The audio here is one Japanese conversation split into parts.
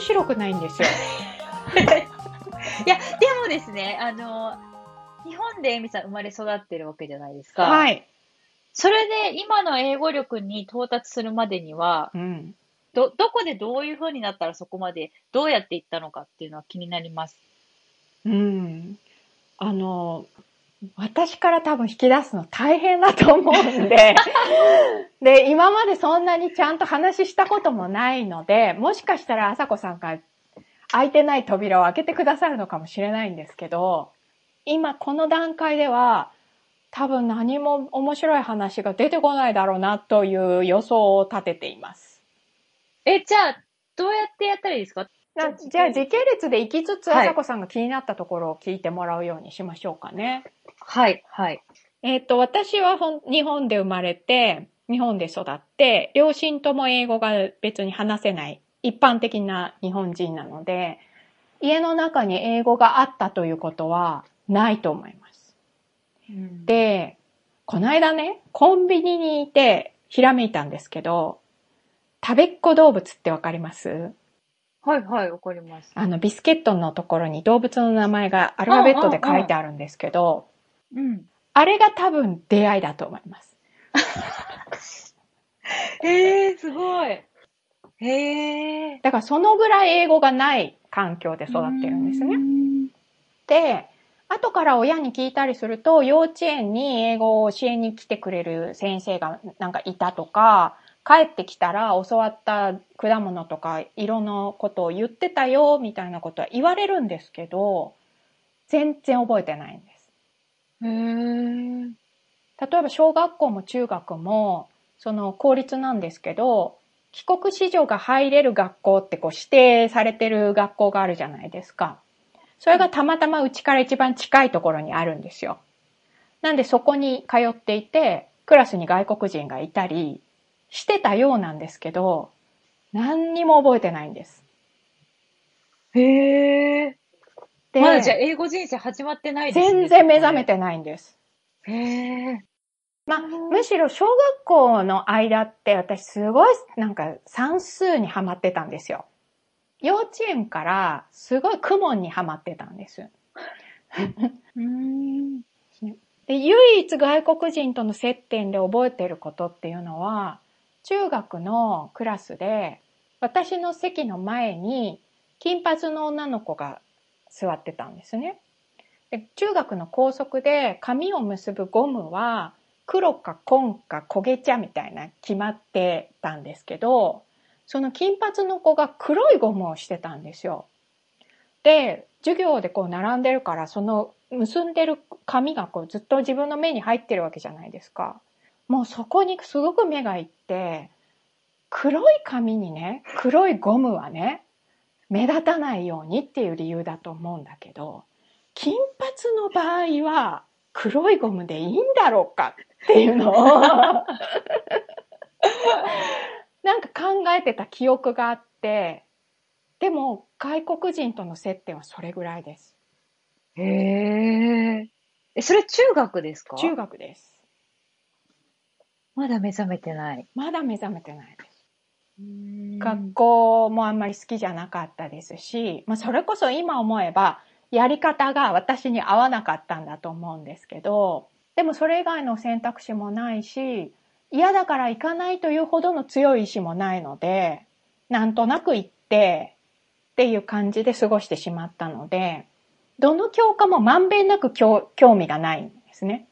面白くないんですよ。いや、でもですね、あの、日本でエミさん生まれ育ってるわけじゃないですか。はい。それで今の英語力に到達するまでには、うん。ど、どこでどういう風になったらそこまでどうやっていったのかっていうのは気になります。うん。あの、私から多分引き出すの大変だと思うんで、で、今までそんなにちゃんと話したこともないので、もしかしたら朝子さんが開いてない扉を開けてくださるのかもしれないんですけど、今この段階では多分何も面白い話が出てこないだろうなという予想を立てています。え、じゃあ、どうやってやったらいいですか？なじゃあ時系列で行きつつ、はい朝子さんが気になったところを聞いてもらうようにしましょうかね。はい、はい。えっ、と、私はほん日本で生まれて、日本で育って、両親とも英語が別に話せない、一般的な日本人なので、家の中に英語があったということはないと思います。で、この間ね、コンビニにいて、ひらめいたんですけど、食べっ子動物ってわかります？はい、はい、わかります。あの、ビスケットのところに動物の名前がアルファベットで書いてあるんですけど、うん。あれが多分出会いだと思います。へ え、すごい。へえ。だからそのぐらい英語がない環境で育ってるんですね。で、後から親に聞いたりすると、幼稚園に英語を教えに来てくれる先生がなんかいたとか、帰ってきたら教わった果物とか色のことを言ってたよ、みたいなことは言われるんですけど、全然覚えてないんです。へえ。例えば小学校も中学も、その公立なんですけど、帰国子女が入れる学校ってこう指定されてる学校があるじゃないですか。それがたまたまうちから一番近いところにあるんですよ。なんでそこに通っていて、クラスに外国人がいたりしてたようなんですけど、何にも覚えてないんです。へえ。で、まだじゃあ英語人生始まってないですね。全然目覚めてないんです。へえ。まあ、むしろ小学校の間って私すごいなんか算数にハマってたんですよ。幼稚園からすごい公文にハマってたんです。うん。で、唯一外国人との接点で覚えてることっていうのは、中学のクラスで私の席の前に金髪の女の子が座ってたんですね。で中学の校則で髪を結ぶゴムは黒か紺か焦げ茶みたいな決まってたんですけど、その金髪の子が黒いゴムをしてたんですよ。で、授業でこう並んでるから、その結んでる紙がこうずっと自分の目に入ってるわけじゃないですか。もうそこにすごく目がいって、黒い紙にね、黒いゴムはね、目立たないようにっていう理由だと思うんだけど、金髪の場合は黒いゴムでいいんだろうかっていうのを なんか考えてた記憶があって、でも外国人との接点はそれぐらいです。へえ。え、それ中学ですか？中学です。まだ目覚めてない。まだ目覚めてないです。学学校もあんまり好きじゃなかったですし、まあ、それこそ今思えばやり方が私に合わなかったんだと思うんですけどでもそれ以外の選択肢もないし嫌だから行かないというほどの強い意志もないのでなんとなく行ってっていう感じで過ごしてしまったのでどの教科もまんべんなく興興味がないんですね。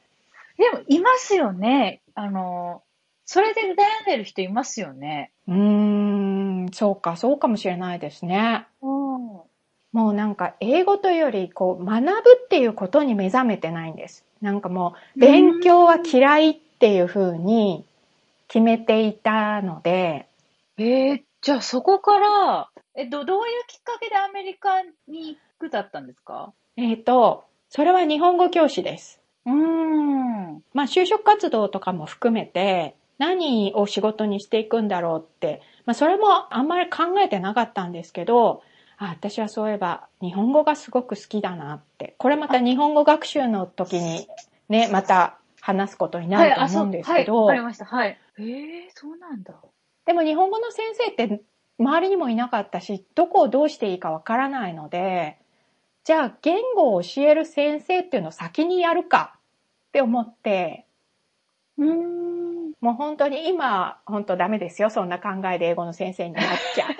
でも、いますよね。あの、それで悩んでる人いますよね。うーんそうかそうかもしれないですね。うん。もうなんか英語というよりこう学ぶっていうことに目覚めてないんです。なんかもう勉強は嫌いっていうふうに決めていたので、えー、じゃあそこから、え、ど、どういうきっかけでアメリカに行くだったんですか？えっ、と、それは日本語教師です。うーん。まあ就職活動とかも含めて何を仕事にしていくんだろうって、まあそれもあんまり考えてなかったんですけど、あ私はそういえば日本語がすごく好きだなって。これまた日本語学習の時にね、また話すことになると思うんですけど、はい、あそうはい、わかりました。はい。えー、そうなんだ。でも日本語の先生って周りにもいなかったし、どこをどうしていいかわからないので、じゃあ言語を教える先生っていうのを先にやるかって思って、うーん。もう本当に今、本当ダメですよ。そんな考えで英語の先生になっちゃう。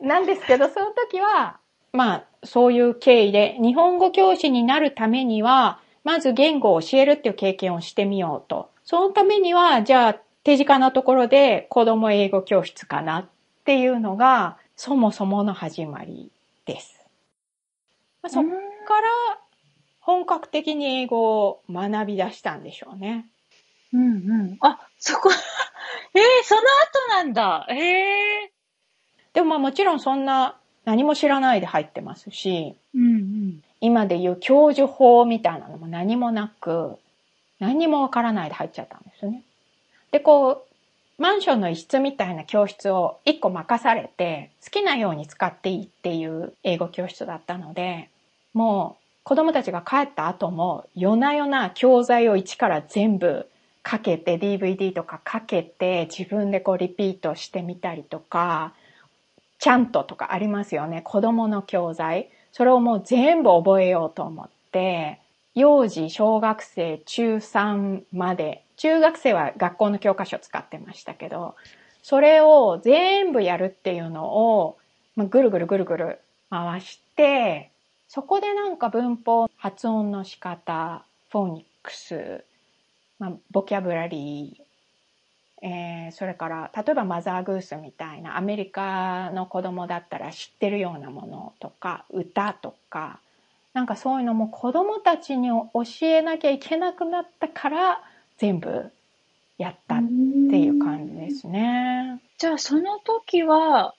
なんですけど、その時は、まあ、そういう経緯で、日本語教師になるためには、まず言語を教えるっていう経験をしてみようと。そのためには、じゃあ、手近なところで子供英語教室かなっていうのが、そもそもの始まりです。まあ、そっから本格的に英語を学び出したんでしょうね。うんうん。あ、そこ えー、その後なんだ。ええー、でもまあもちろんそんな何も知らないで入ってますし、うんうん、今でいう教授法みたいなのも何もなく、何もわからないで入っちゃったんですね。で、こう、マンションの一室みたいな教室を一個任されて、好きなように使っていいっていう英語教室だったので、もう子供たちが帰った後も夜な夜な教材を一から全部かけて DVD とかかけて自分でこうリピートしてみたりとかちゃんととかありますよね。子供の教材。それをもう全部覚えようと思って幼児小学生中3まで中学生は学校の教科書使ってましたけどそれを全部やるっていうのを、ま、ぐるぐるぐるぐる回してそこでなんか文法、発音の仕方、フォニックス、まあ、ボキャブラリー、えー、それから例えばマザーグースみたいなアメリカの子供だったら知ってるようなものとか歌とかなんかそういうのも子供たちに教えなきゃいけなくなったから全部やったっていう感じですね。じゃあその時は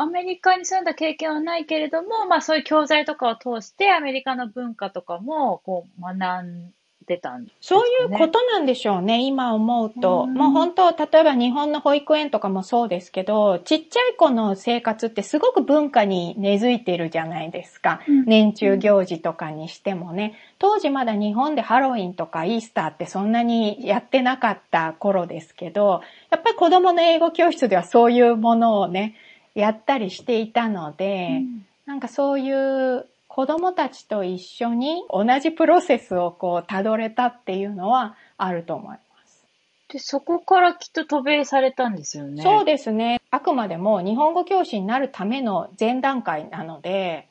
アメリカに住んだ経験はないけれども、まあそういう教材とかを通してアメリカの文化とかもこう学んでたんです、ね、そういうことなんでしょうね、今思うと。もう本当、例えば日本の保育園とかもそうですけど、ちっちゃい子の生活ってすごく文化に根付いてるじゃないですか。うん、年中行事とかにしてもね。当時まだ日本でハロウィンとかイースターってそんなにやってなかった頃ですけど、やっぱり子供の英語教室ではそういうものをね、やったりしていたので、うん、なんかそういう子供たちと一緒に同じプロセスをこうたどれたっていうのはあると思います。で、そこからきっと渡米されたんですよね。そうですね。あくまでも日本語教師になるための前段階なので。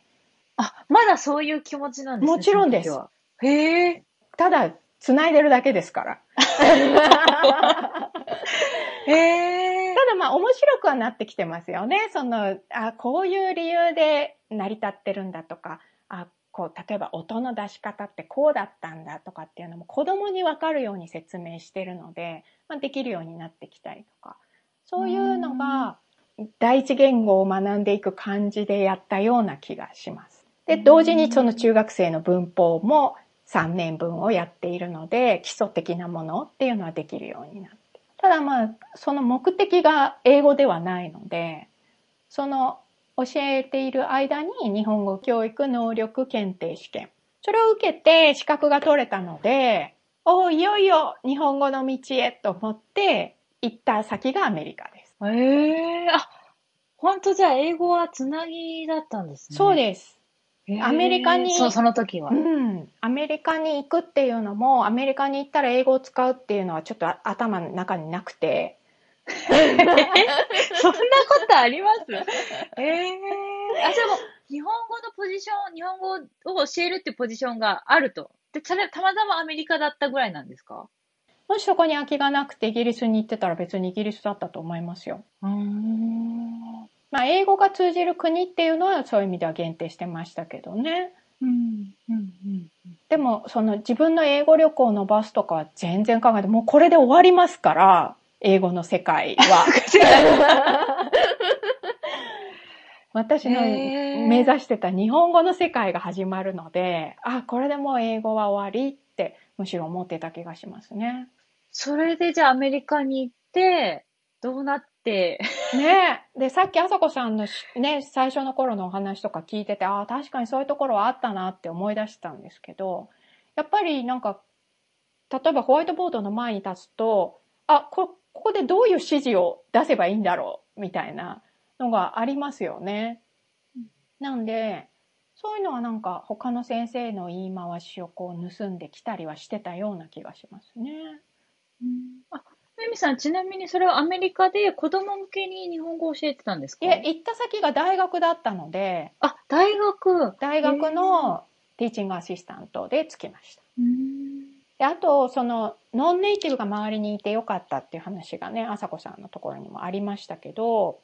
あ、まだそういう気持ちなんですね。もちろんです。へえ。ただ、繋いでるだけですから。へえ。だまあ面白くはなってきてますよね。その、あ、こういう理由で成り立ってるんだとか、あ、こう、例えば音の出し方ってこうだったんだとかっていうのも子供にわかるように説明してるので、まあ、できるようになってきたりとか、そういうのが第一言語を学んでいく感じでやったような気がします。で、同時にその中学生の文法も3年分をやっているので、基礎的なものっていうのはできるようになってただまあ、その目的が英語ではないので、その教えている間に日本語教育能力検定試験。それを受けて資格が取れたので、おいよいよ日本語の道へと思って行った先がアメリカです。へえー、あ、本当じゃあ英語はつなぎだったんですね。そうです。アメリカに、そう、その時は。うん。アメリカに行くっていうのも、アメリカに行ったら英語を使うっていうのはちょっと頭の中になくて。そんなことあります？ええー、あ、じゃあもう、日本語のポジション、日本語を教えるっていうポジションがあると。で、たまたまアメリカだったぐらいなんですか？もしそこに空きがなくてイギリスに行ってたら別にイギリスだったと思いますよ。うん。まあ、英語が通じる国っていうのはそういう意味では限定してましたけどね。うんうんうん、でもその自分の英語旅行を伸ばすとかは全然考えてもうこれで終わりますから英語の世界は。私の目指してた日本語の世界が始まるのであこれでもう英語は終わりってむしろ思ってた気がしますね。それでじゃあアメリカに行ってどうなっ。ねで、さっきあさこさんのね、最初の頃のお話とか聞いてて、ああ、確かにそういうところはあったなって思い出したんですけど、やっぱりなんか、例えばホワイトボードの前に立つと、あ、こ、ここでどういう指示を出せばいいんだろうみたいなのがありますよね。なんで、そういうのはなんか他の先生の言い回しをこう盗んできたりはしてたような気がしますね。あ、めみさん、ちなみにそれはアメリカで子供向けに日本語を教えてたんですか？いえ、行った先が大学だったので、あ、大学。大学のティーチングアシスタントでつきました。うん。であと、その、ノンネイティブが周りにいてよかったっていう話がね、朝子さんのところにもありましたけど、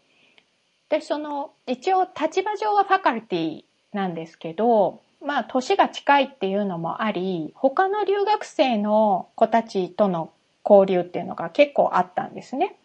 で、その、一応立場上はファカルティなんですけど、まあ、年が近いっていうのもあり、他の留学生の子たちとの交流っていうのが結構あったんですね。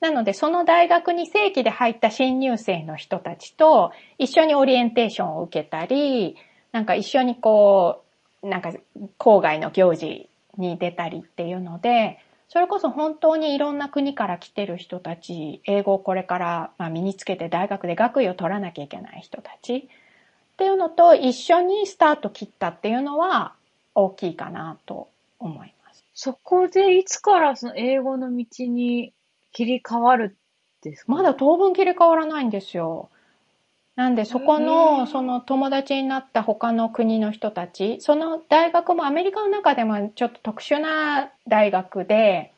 なので、その大学に正規で入った新入生の人たちと一緒にオリエンテーションを受けたり、なんか一緒にこう、なんか郊外の行事に出たりっていうので、それこそ本当にいろんな国から来てる人たち、英語をこれからま身につけて大学で学位を取らなきゃいけない人たちっていうのと一緒にスタート切ったっていうのは大きいかなと思い。そこでいつからその英語の道に切り替わるんですか？まだ当分切り替わらないんですよ。なんでそこのその友達になった他の国の人たち、その大学もアメリカの中でもちょっと特殊な大学で、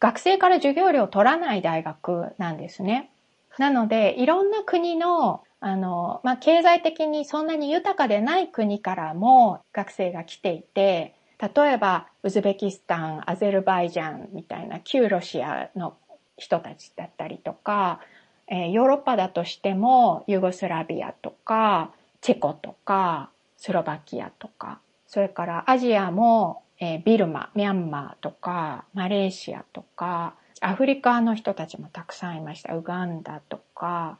学生から授業料を取らない大学なんですね。なので、いろんな国の、あの、まあ、経済的にそんなに豊かでない国からも学生が来ていて、例えば、ウズベキスタン、アゼルバイジャンみたいな旧ロシアの人たちだったりとか、えーヨーロッパだとしてもユーゴスラビアとかチェコとかスロバキアとかそれからアジアも、えービルマミャンマーとかマレーシアとかアフリカの人たちもたくさんいました。ウガンダとか、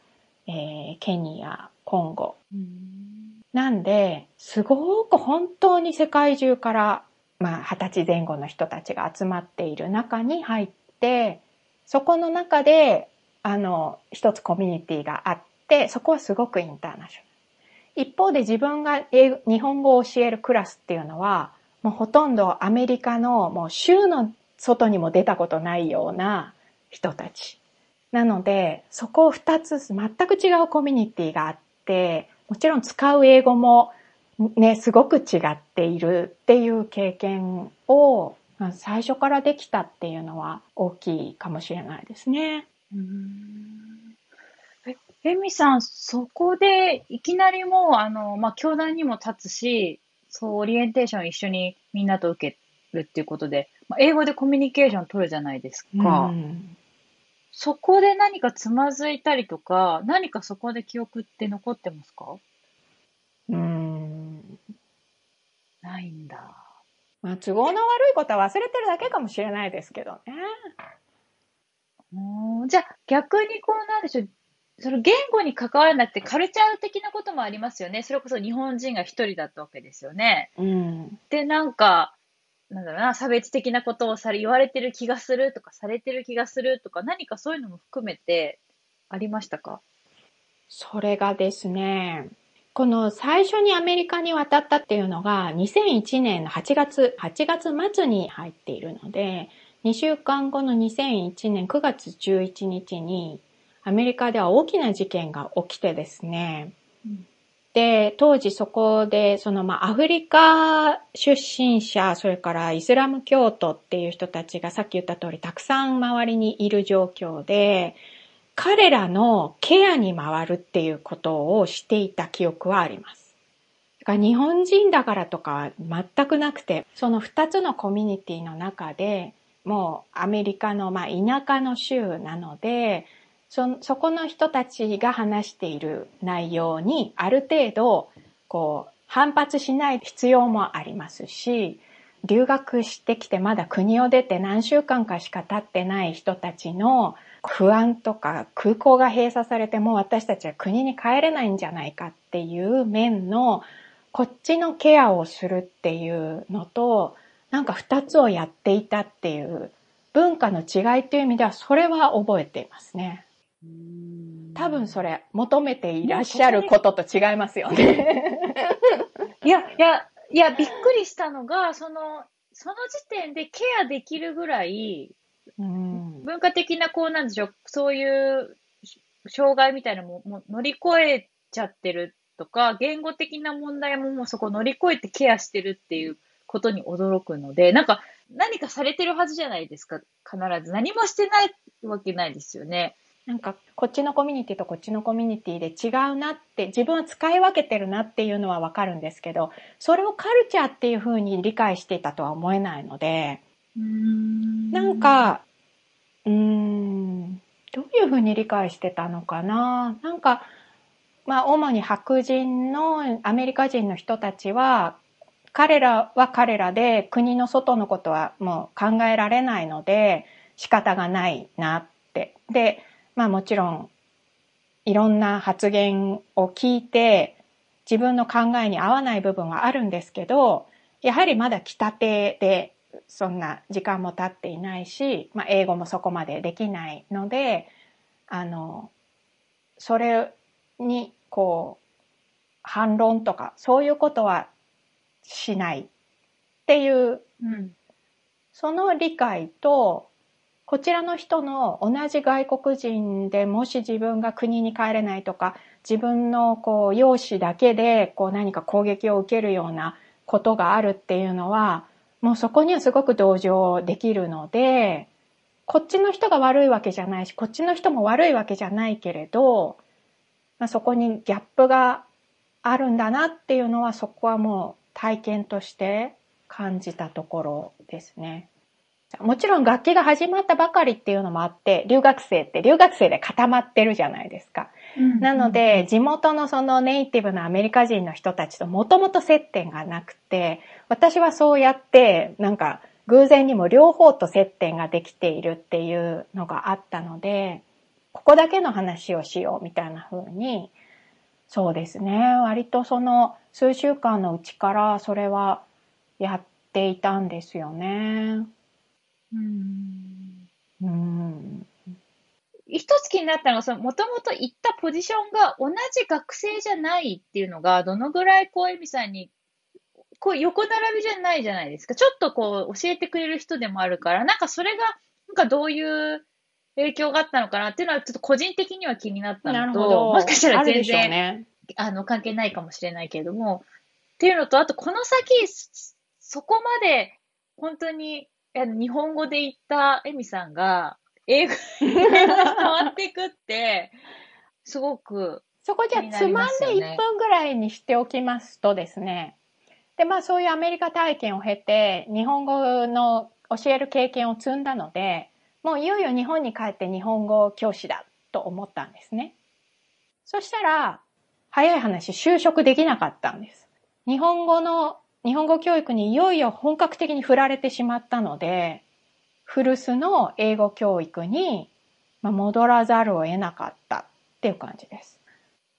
えーケニアコンゴ。うん。なんで、すごく本当に世界中から、まあ、二十歳前後の人たちが集まっている中に入って、そこの中で、あの、一つコミュニティがあって、そこはすごくインターナショナル。一方で自分が英語日本語を教えるクラスっていうのは、もうほとんどアメリカのもう州の外にも出たことないような人たち。なので、そこを二つ全く違うコミュニティがあって、もちろん使う英語もね、すごく違っているっていう経験をまあ最初からできたっていうのは大きいかもしれないですね。うんえ、エミさん、そこでいきなりもう、あの、まあ、教壇にも立つし、そう、オリエンテーション一緒にみんなと受けるっていうことで、まあ、英語でコミュニケーション取るじゃないですか。うんそこで何かつまずいたりとか、何かそこで記憶って残ってますか？うんないんだ。まあ、都合の悪いことは忘れてるだけかもしれないですけどね。うーんじゃあ逆にこうなんでしょう、その言語に関わらなくてカルチャー的なこともありますよね。それこそ日本人が一人だったわけですよね。うん。で、なんか、なんだろうな、差別的なことをされ、言われてる気がするとか、されてる気がするとか、何かそういうのも含めてありましたか？それがですね、この最初にアメリカに渡ったっていうのが2001年の8月、8月末に入っているので、2週間後の2001年9月11日にアメリカでは大きな事件が起きてですね、うん。で、当時そこで、そのまあアフリカ出身者、それからイスラム教徒っていう人たちがさっき言った通りたくさん周りにいる状況で、彼らのケアに回るっていうことをしていた記憶はあります。だから日本人だからとかは全くなくて、その二つのコミュニティの中で、もうアメリカのまあ田舎の州なので、そ、そこの人たちが話している内容にある程度、こう、反発しない必要もありますし、留学してきてまだ国を出て何週間かしか経ってない人たちの不安とか空港が閉鎖されてもう私たちは国に帰れないんじゃないかっていう面のこっちのケアをするっていうのとなんか二つをやっていたっていう文化の違いっていう意味ではそれは覚えていますね。多分それ求めていらっしゃることと違いますよね。いや、いや、いや、びっくりしたのが、その、その時点でケアできるぐらい、うん文化的な、こう、なんでしょう、そういう障害みたいなのももう乗り越えちゃってるとか、言語的な問題ももうそこ乗り越えてケアしてるっていうことに驚くので、なんか何かされてるはずじゃないですか、必ず。何もしてないわけないですよね。なんかこっちのコミュニティとこっちのコミュニティで違うなって自分は使い分けてるなっていうのはわかるんですけどそれをカルチャーっていうふうに理解していたとは思えないのでなんかうーんどういうふうに理解してたのかな？なんかまあ主に白人のアメリカ人の人たちは彼らは彼らで国の外のことはもう考えられないので仕方がないなって。でまあもちろんいろんな発言を聞いて自分の考えに合わない部分はあるんですけどやはりまだ来たてでそんな時間も経っていないし、まあ、英語もそこまでできないのであのそれにこう反論とかそういうことはしないっていううん。その理解とこちらの人の同じ外国人でもし自分が国に帰れないとか自分のこう容姿だけでこう何か攻撃を受けるようなことがあるっていうのはもうそこにはすごく同情できるのでこっちの人が悪いわけじゃないしこっちの人も悪いわけじゃないけれど、まあ、そこにギャップがあるんだなっていうのはそこはもう体験として感じたところですね。もちろん楽器が始まったばかりっていうのもあって、留学生って留学生で固まってるじゃないですか。なので、地元のそのネイティブなアメリカ人の人たちともともと接点がなくて、私はそうやって、なんか偶然にも両方と接点ができているっていうのがあったので、ここだけの話をしようみたいな風に、そうですね、割とその数週間のうちからそれはやっていたんですよね。うん。うん。一つ気になったのが、その、もともと行ったポジションが同じ学生じゃないっていうのが、どのぐらい、こう、エミさんに、こう、横並びじゃないじゃないですか。ちょっとこう、教えてくれる人でもあるから、なんかそれが、なんかどういう影響があったのかなっていうのは、ちょっと個人的には気になったのと。もしかしたら全然、ね。あの、関係ないかもしれないけれども、っていうのと、あと、この先、そそこまで、本当に、あの日本語で言ったエミさんが、英語に変わっていくって、すごく、そこじゃつまんで1分ぐらいにしておきますとですね。で、まあそういうアメリカ体験を経て、日本語の教える経験を積んだので、もういよいよ日本に帰って日本語教師だと思ったんですね。そしたら、早い話、就職できなかったんです。日本語の、日本語教育にいよいよ本格的に振られてしまったので、古巣の英語教育にまあ戻らざるを得なかったっていう感じです。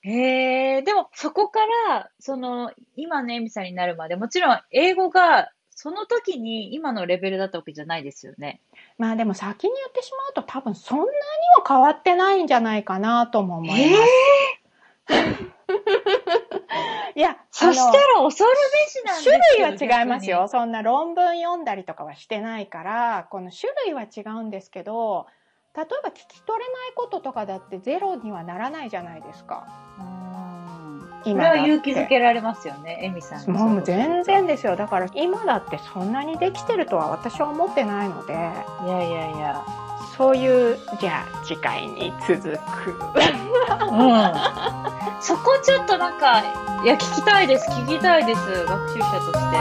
へえ、でもそこから、その、今のエミさんになるまで、もちろん英語が、その時に今のレベルだったわけじゃないですよね。まあでも先に言ってしまうと多分そんなには変わってないんじゃないかなとも思います。いや、そしたら恐るべしなんです種けど類は違いますよ。。そんな論文読んだりとかはしてないから、この種類は違うんですけど、例えば聞き取れないこととかだってゼロにはならないじゃないですか。今だってれは勇気づけられますよね、エミさんにもう全然ですよ。だから今だってそんなにできてるとは私は思ってないので、いやいやいや。そういうじゃあ次回に続く、うん、そこちょっとなんかいや聞きたいです聞きたいです学習者として。